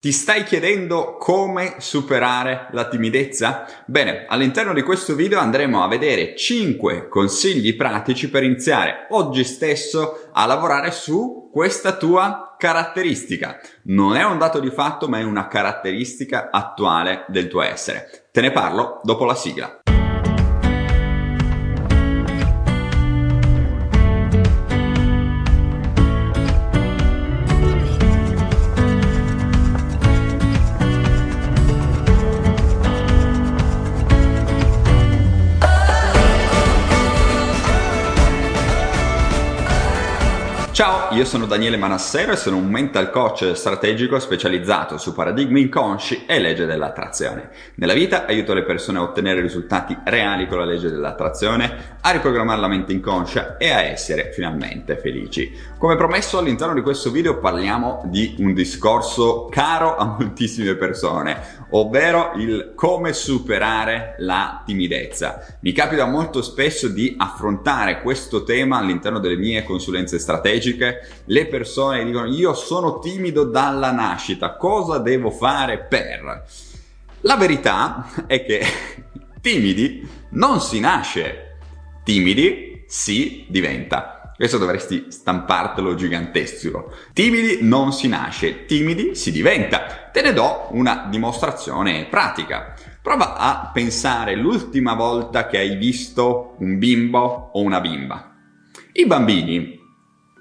Ti stai chiedendo come superare la timidezza? Bene, all'interno di questo video andremo a vedere 5 consigli pratici per iniziare oggi stesso a lavorare su questa tua caratteristica. Non è un dato di fatto, ma è una caratteristica attuale del tuo essere. Te ne parlo dopo la sigla. Ciao, io sono Daniele Manassero e sono un mental coach strategico specializzato su paradigmi inconsci e legge dell'attrazione. Nella vita aiuto le persone a ottenere risultati reali con la legge dell'attrazione, a riprogrammare la mente inconscia e a essere finalmente felici. Come promesso all'interno di questo video parliamo di un discorso caro a moltissime persone, ovvero il come superare la timidezza. Mi capita molto spesso di affrontare questo tema all'interno delle mie consulenze strategiche strategiche, le persone dicono io sono timido dalla nascita, cosa devo fare per? La verità è che timidi non si nasce, timidi si diventa. Questo dovresti stampartelo gigantesco. Timidi non si nasce, timidi si diventa. Te ne do una dimostrazione pratica. Prova a pensare l'ultima volta che hai visto un bimbo o una bimba. I bambini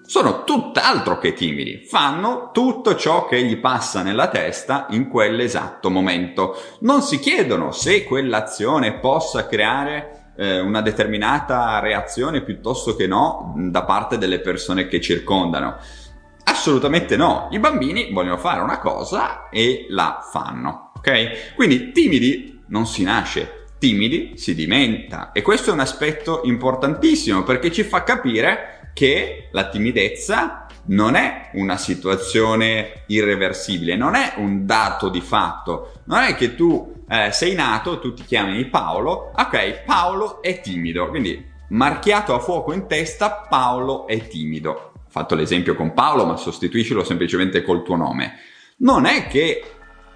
sono tutt'altro che timidi, fanno tutto ciò che gli passa nella testa in quell'esatto momento. Non si chiedono se quell'azione possa creare eh, una determinata reazione piuttosto che no da parte delle persone che circondano. Assolutamente no, i bambini vogliono fare una cosa e la fanno, ok? Quindi timidi non si nasce, timidi si diventa e questo è un aspetto importantissimo perché ci fa capire che la timidezza non è una situazione irreversibile, non è un dato di fatto, non è che tu eh, sei nato, tu ti chiami Paolo, ok, Paolo è timido, quindi marchiato a fuoco in testa, Paolo è timido. Ho fatto l'esempio con Paolo, ma sostituiscilo semplicemente col tuo nome. Non è che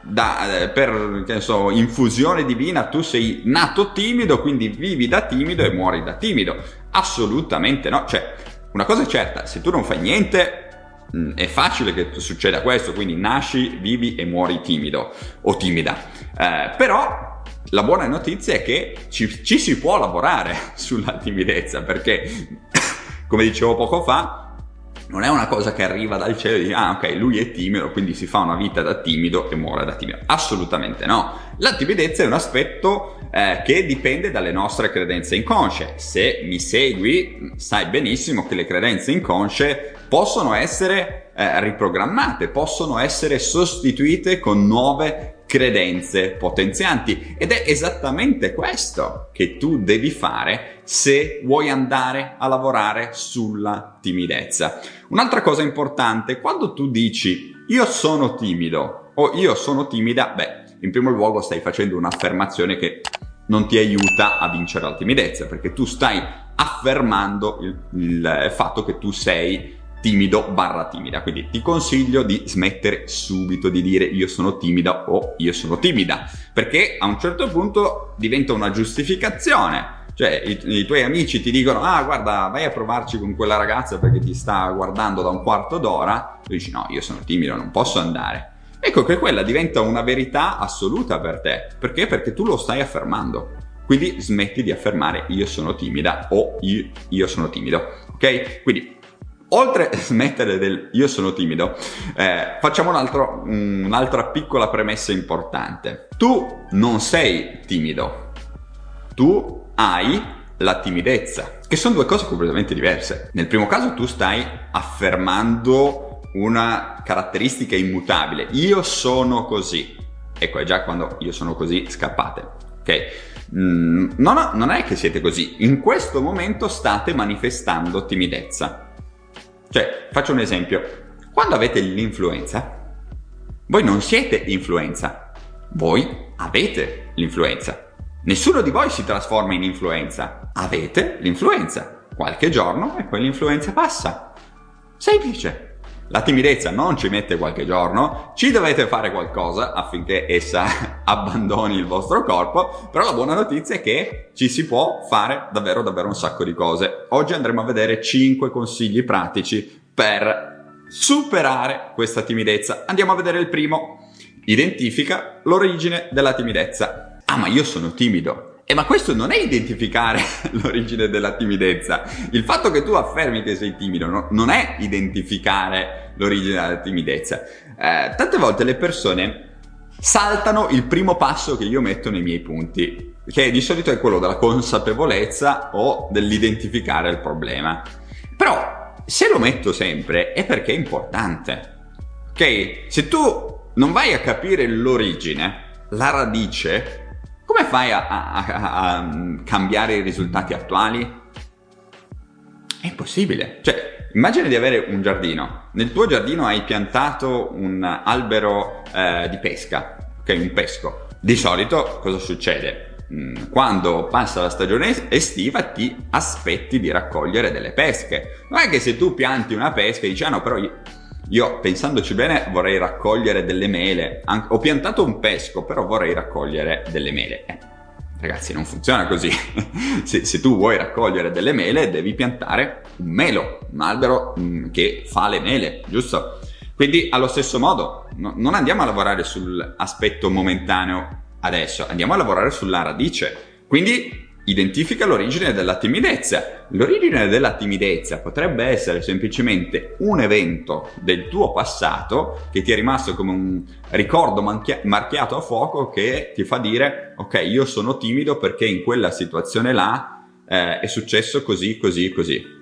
da, eh, per so, infusione divina tu sei nato timido, quindi vivi da timido e muori da timido. Assolutamente no, cioè una cosa è certa, se tu non fai niente, mm, è facile che succeda questo, quindi nasci, vivi e muori timido o timida. Eh, però la buona notizia è che ci, ci si può lavorare sulla timidezza, perché, come dicevo poco fa, non è una cosa che arriva dal cielo e dici, ah ok, lui è timido, quindi si fa una vita da timido e muore da timido. Assolutamente no. La timidezza è un aspetto eh, che dipende dalle nostre credenze inconsce. Se mi segui, sai benissimo che le credenze inconsce possono essere eh, riprogrammate, possono essere sostituite con nuove credenze potenzianti ed è esattamente questo che tu devi fare se vuoi andare a lavorare sulla timidezza. Un'altra cosa importante, quando tu dici io sono timido o io sono timida, beh, in primo luogo stai facendo un'affermazione che non ti aiuta a vincere la timidezza perché tu stai affermando il, il fatto che tu sei timido barra timida. Quindi ti consiglio di smettere subito di dire io sono timida o io sono timida, perché a un certo punto diventa una giustificazione. Cioè i, i tuoi amici ti dicono ah guarda vai a provarci con quella ragazza perché ti sta guardando da un quarto d'ora, tu dici no io sono timido non posso andare. Ecco che quella diventa una verità assoluta per te. Perché? Perché tu lo stai affermando. Quindi smetti di affermare io sono timida o io, io sono timido. Ok? Quindi oltre a smettere del io sono timido, eh, facciamo un altro, un'altra piccola premessa importante. Tu non sei timido, tu hai la timidezza, che sono due cose completamente diverse. Nel primo caso tu stai affermando una caratteristica immutabile, io sono così. Ecco, è già quando io sono così, scappate. Ok? Mm, no, non è che siete così. In questo momento state manifestando timidezza. Cioè, faccio un esempio. Quando avete l'influenza, voi non siete influenza, voi avete l'influenza. Nessuno di voi si trasforma in influenza, avete l'influenza. Qualche giorno e poi l'influenza passa. Semplice. La timidezza non ci mette qualche giorno, ci dovete fare qualcosa affinché essa abbandoni il vostro corpo, però la buona notizia è che ci si può fare davvero davvero un sacco di cose. Oggi andremo a vedere 5 consigli pratici per superare questa timidezza. Andiamo a vedere il primo. Identifica l'origine della timidezza. Ah, ma io sono timido. Eh, ma questo non è identificare l'origine della timidezza. Il fatto che tu affermi che sei timido no, non è identificare l'origine della timidezza. Eh, tante volte le persone saltano il primo passo che io metto nei miei punti, che di solito è quello della consapevolezza o dell'identificare il problema. Però se lo metto sempre è perché è importante. Ok? Se tu non vai a capire l'origine, la radice, come fai a, a, a, a cambiare i risultati attuali? È impossibile. Cioè, immagina di avere un giardino. Nel tuo giardino hai piantato un albero eh, di pesca, ok? Un pesco. Di solito cosa succede? Mm, quando passa la stagione estiva ti aspetti di raccogliere delle pesche. Non è che se tu pianti una pesca e dici ah no però io, pensandoci bene vorrei raccogliere delle mele. An- ho piantato un pesco però vorrei raccogliere delle mele. Eh, ragazzi non funziona così. se, se, tu vuoi raccogliere delle mele devi piantare un melo, un albero mh, mm, che fa le mele, giusto? Quindi allo stesso modo no, non andiamo a lavorare sull'aspetto momentaneo adesso, andiamo a lavorare sulla radice. Quindi identifica l'origine della timidezza. L'origine della timidezza potrebbe essere semplicemente un evento del tuo passato che ti è rimasto come un ricordo manchia- marchiato a fuoco che ti fa dire ok io sono timido perché in quella situazione là eh, è successo così così così.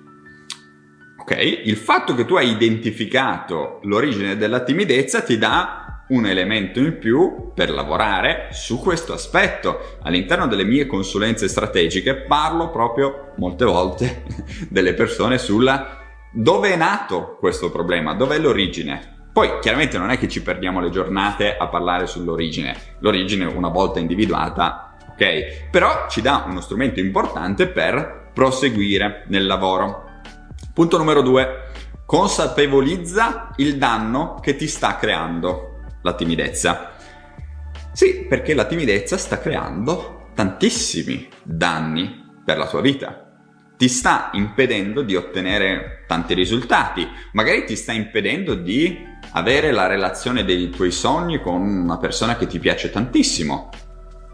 Ok? Il fatto che tu hai identificato l'origine della timidezza ti dà un elemento in più per lavorare su questo aspetto. All'interno delle mie consulenze strategiche parlo proprio molte volte delle persone sulla dove è nato questo problema, dov'è l'origine. Poi chiaramente non è che ci perdiamo le giornate a parlare sull'origine, l'origine una volta individuata, ok? Però ci dà uno strumento importante per proseguire nel lavoro. Punto numero due, consapevolizza il danno che ti sta creando la timidezza? Sì, perché la timidezza sta creando tantissimi danni per la tua vita. Ti sta impedendo di ottenere tanti risultati, magari ti sta impedendo di avere la relazione dei tuoi sogni con una persona che ti piace tantissimo.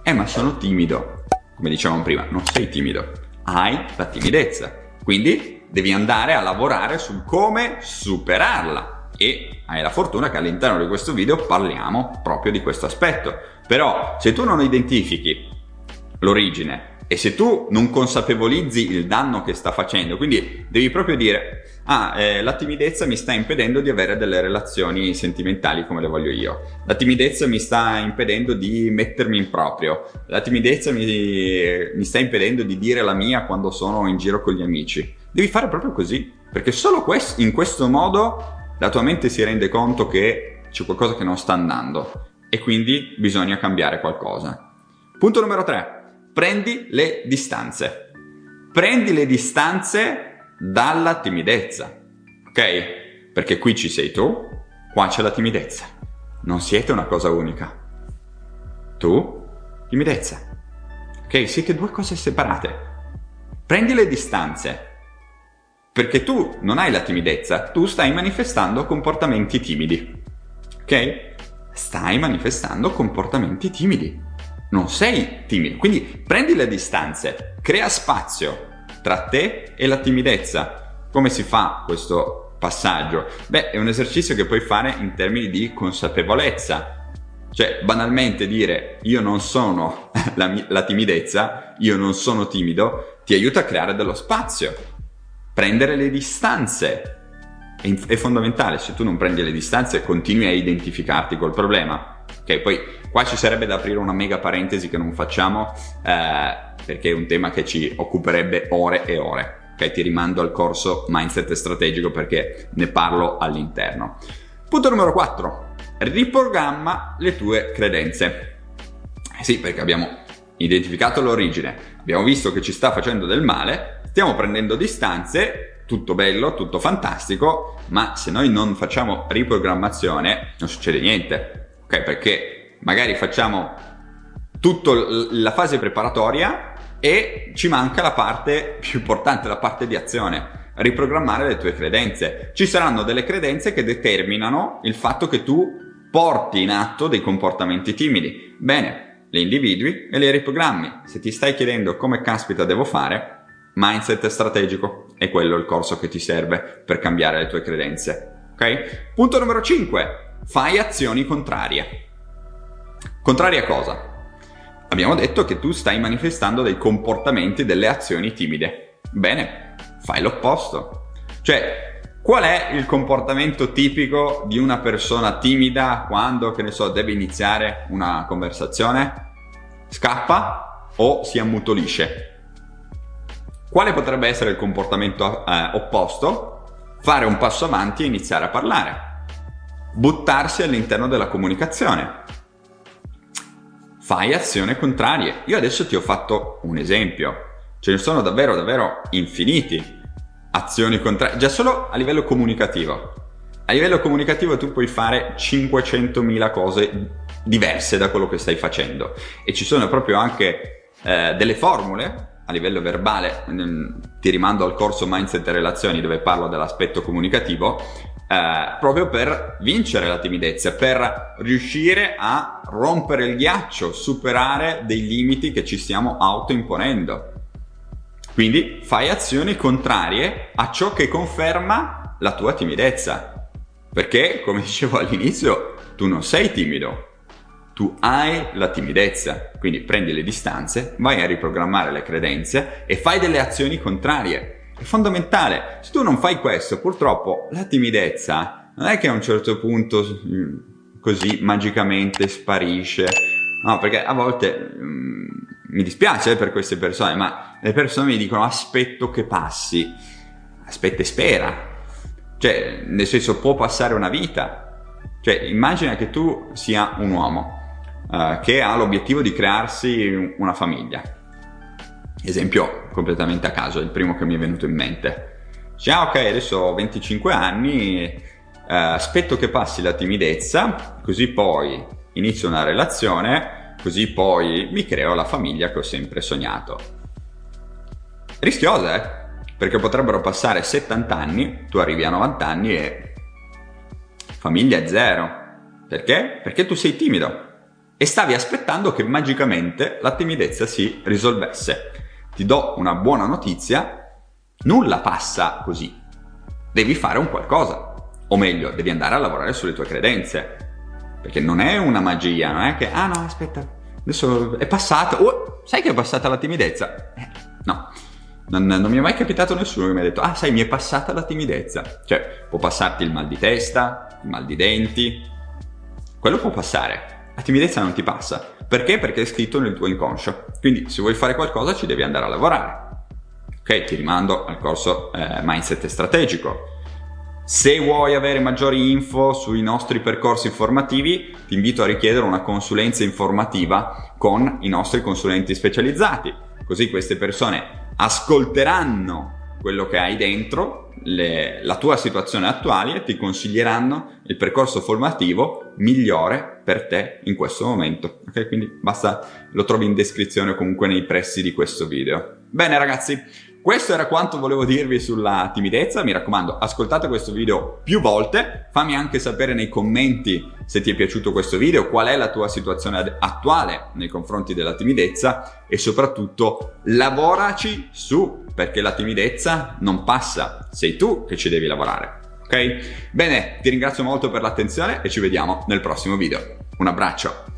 Eh, ma sono timido. Come dicevamo prima, non sei timido, hai la timidezza. Quindi devi andare a lavorare su come superarla e hai la fortuna che all'interno di questo video parliamo proprio di questo aspetto. Però se tu non identifichi l'origine e se tu non consapevolizzi il danno che sta facendo, quindi devi proprio dire, ah, eh, la timidezza mi sta impedendo di avere delle relazioni sentimentali come le voglio io, la timidezza mi sta impedendo di mettermi in proprio, la timidezza mi, mi sta impedendo di dire la mia quando sono in giro con gli amici. Devi fare proprio così, perché solo in questo modo la tua mente si rende conto che c'è qualcosa che non sta andando e quindi bisogna cambiare qualcosa. Punto numero 3. Prendi le distanze. Prendi le distanze dalla timidezza. Ok? Perché qui ci sei tu, qua c'è la timidezza. Non siete una cosa unica. Tu, timidezza. Ok? Siete due cose separate. Prendi le distanze perché tu non hai la timidezza, tu stai manifestando comportamenti timidi. Ok? Stai manifestando comportamenti timidi. Non sei timido. Quindi prendi le distanze, crea spazio tra te e la timidezza. Come si fa questo passaggio? Beh, è un esercizio che puoi fare in termini di consapevolezza. Cioè, banalmente dire io non sono la, la timidezza, io non sono timido, ti aiuta a creare dello spazio prendere le distanze. È, è, fondamentale, se tu non prendi le distanze continui a identificarti col problema. Ok, poi qua ci sarebbe da aprire una mega parentesi che non facciamo eh, perché è un tema che ci occuperebbe ore e ore. Ok, ti rimando al corso Mindset Strategico perché ne parlo all'interno. Punto numero 4. Riprogramma le tue credenze. Eh sì, perché abbiamo identificato l'origine, abbiamo visto che ci sta facendo del male, stiamo prendendo distanze tutto bello, tutto fantastico, ma se noi non facciamo riprogrammazione non succede niente, ok? Perché magari facciamo tutta la fase preparatoria e ci manca la parte più importante, la parte di azione, riprogrammare le tue credenze. Ci saranno delle credenze che determinano il fatto che tu porti in atto dei comportamenti timidi. Bene, li individui e li riprogrammi. Se ti stai chiedendo come caspita devo fare, mindset strategico è quello il corso che ti serve per cambiare le tue credenze. Ok? Punto numero 5. Fai azioni contrarie. Contrarie a cosa? Abbiamo detto che tu stai manifestando dei comportamenti, delle azioni timide. Bene, fai l'opposto. Cioè, qual è il comportamento tipico di una persona timida quando, che ne so, deve iniziare una conversazione? Scappa o si ammutolisce? Quale potrebbe essere il comportamento eh, opposto? Fare un passo avanti e iniziare a parlare. Buttarsi all'interno della comunicazione. Fai azioni contrarie. Io adesso ti ho fatto un esempio. Ce ne sono davvero, davvero infiniti. Azioni contrarie. Già solo a livello comunicativo. A livello comunicativo tu puoi fare 500.000 cose diverse da quello che stai facendo. E ci sono proprio anche eh, delle formule a livello verbale, ti rimando al corso Mindset e Relazioni dove parlo dell'aspetto comunicativo, eh, proprio per vincere la timidezza, per riuscire a rompere il ghiaccio, superare dei limiti che ci stiamo autoimponendo. Quindi fai azioni contrarie a ciò che conferma la tua timidezza. Perché, come dicevo all'inizio, tu non sei timido, tu hai la timidezza, quindi prendi le distanze, vai a riprogrammare le credenze e fai delle azioni contrarie. È fondamentale. Se tu non fai questo, purtroppo la timidezza non è che a un certo punto mm, così magicamente sparisce. No, perché a volte mm, mi dispiace per queste persone, ma le persone mi dicono aspetto che passi. Aspetta e spera. Cioè, nel senso, può passare una vita. Cioè, immagina che tu sia un uomo uh, che ha l'obiettivo di crearsi una famiglia. Esempio completamente a caso, il primo che mi è venuto in mente. Dice, ah ok, adesso ho 25 anni, uh, aspetto che passi la timidezza, così poi inizio una relazione, così poi mi creo la famiglia che ho sempre sognato. Rischiosa, eh? Perché potrebbero passare 70 anni, tu arrivi a 90 anni e famiglia è zero. Perché? Perché tu sei timido e stavi aspettando che magicamente la timidezza si risolvesse. Ti do una buona notizia, nulla passa così. Devi fare un qualcosa, o meglio, devi andare a lavorare sulle tue credenze. Perché non è una magia, non è che, ah no, aspetta, adesso è passata, oh, sai che è passata la timidezza? Eh, no, non, non, mi è mai capitato nessuno che mi ha detto, ah sai, mi è passata la timidezza. Cioè, può passarti il mal di testa, il mal di denti, quello può passare la timidezza non ti passa. Perché? Perché è scritto nel tuo inconscio. Quindi se vuoi fare qualcosa ci devi andare a lavorare. Ok, ti rimando al corso eh, Mindset Strategico. Se vuoi avere maggiori info sui nostri percorsi formativi, ti invito a richiedere una consulenza informativa con i nostri consulenti specializzati. Così queste persone ascolteranno quello che hai dentro, le, la tua situazione attuale e ti consiglieranno il percorso formativo migliore per te in questo momento. Ok? Quindi basta, lo trovi in descrizione o comunque nei pressi di questo video. Bene ragazzi, questo era quanto volevo dirvi sulla timidezza, mi raccomando ascoltate questo video più volte, fammi anche sapere nei commenti se ti è piaciuto questo video, qual è la tua situazione attuale nei confronti della timidezza e soprattutto lavoraci su perché la timidezza non passa, sei tu che ci devi lavorare. Ok? Bene, ti ringrazio molto per l'attenzione e ci vediamo nel prossimo video. Un abbraccio!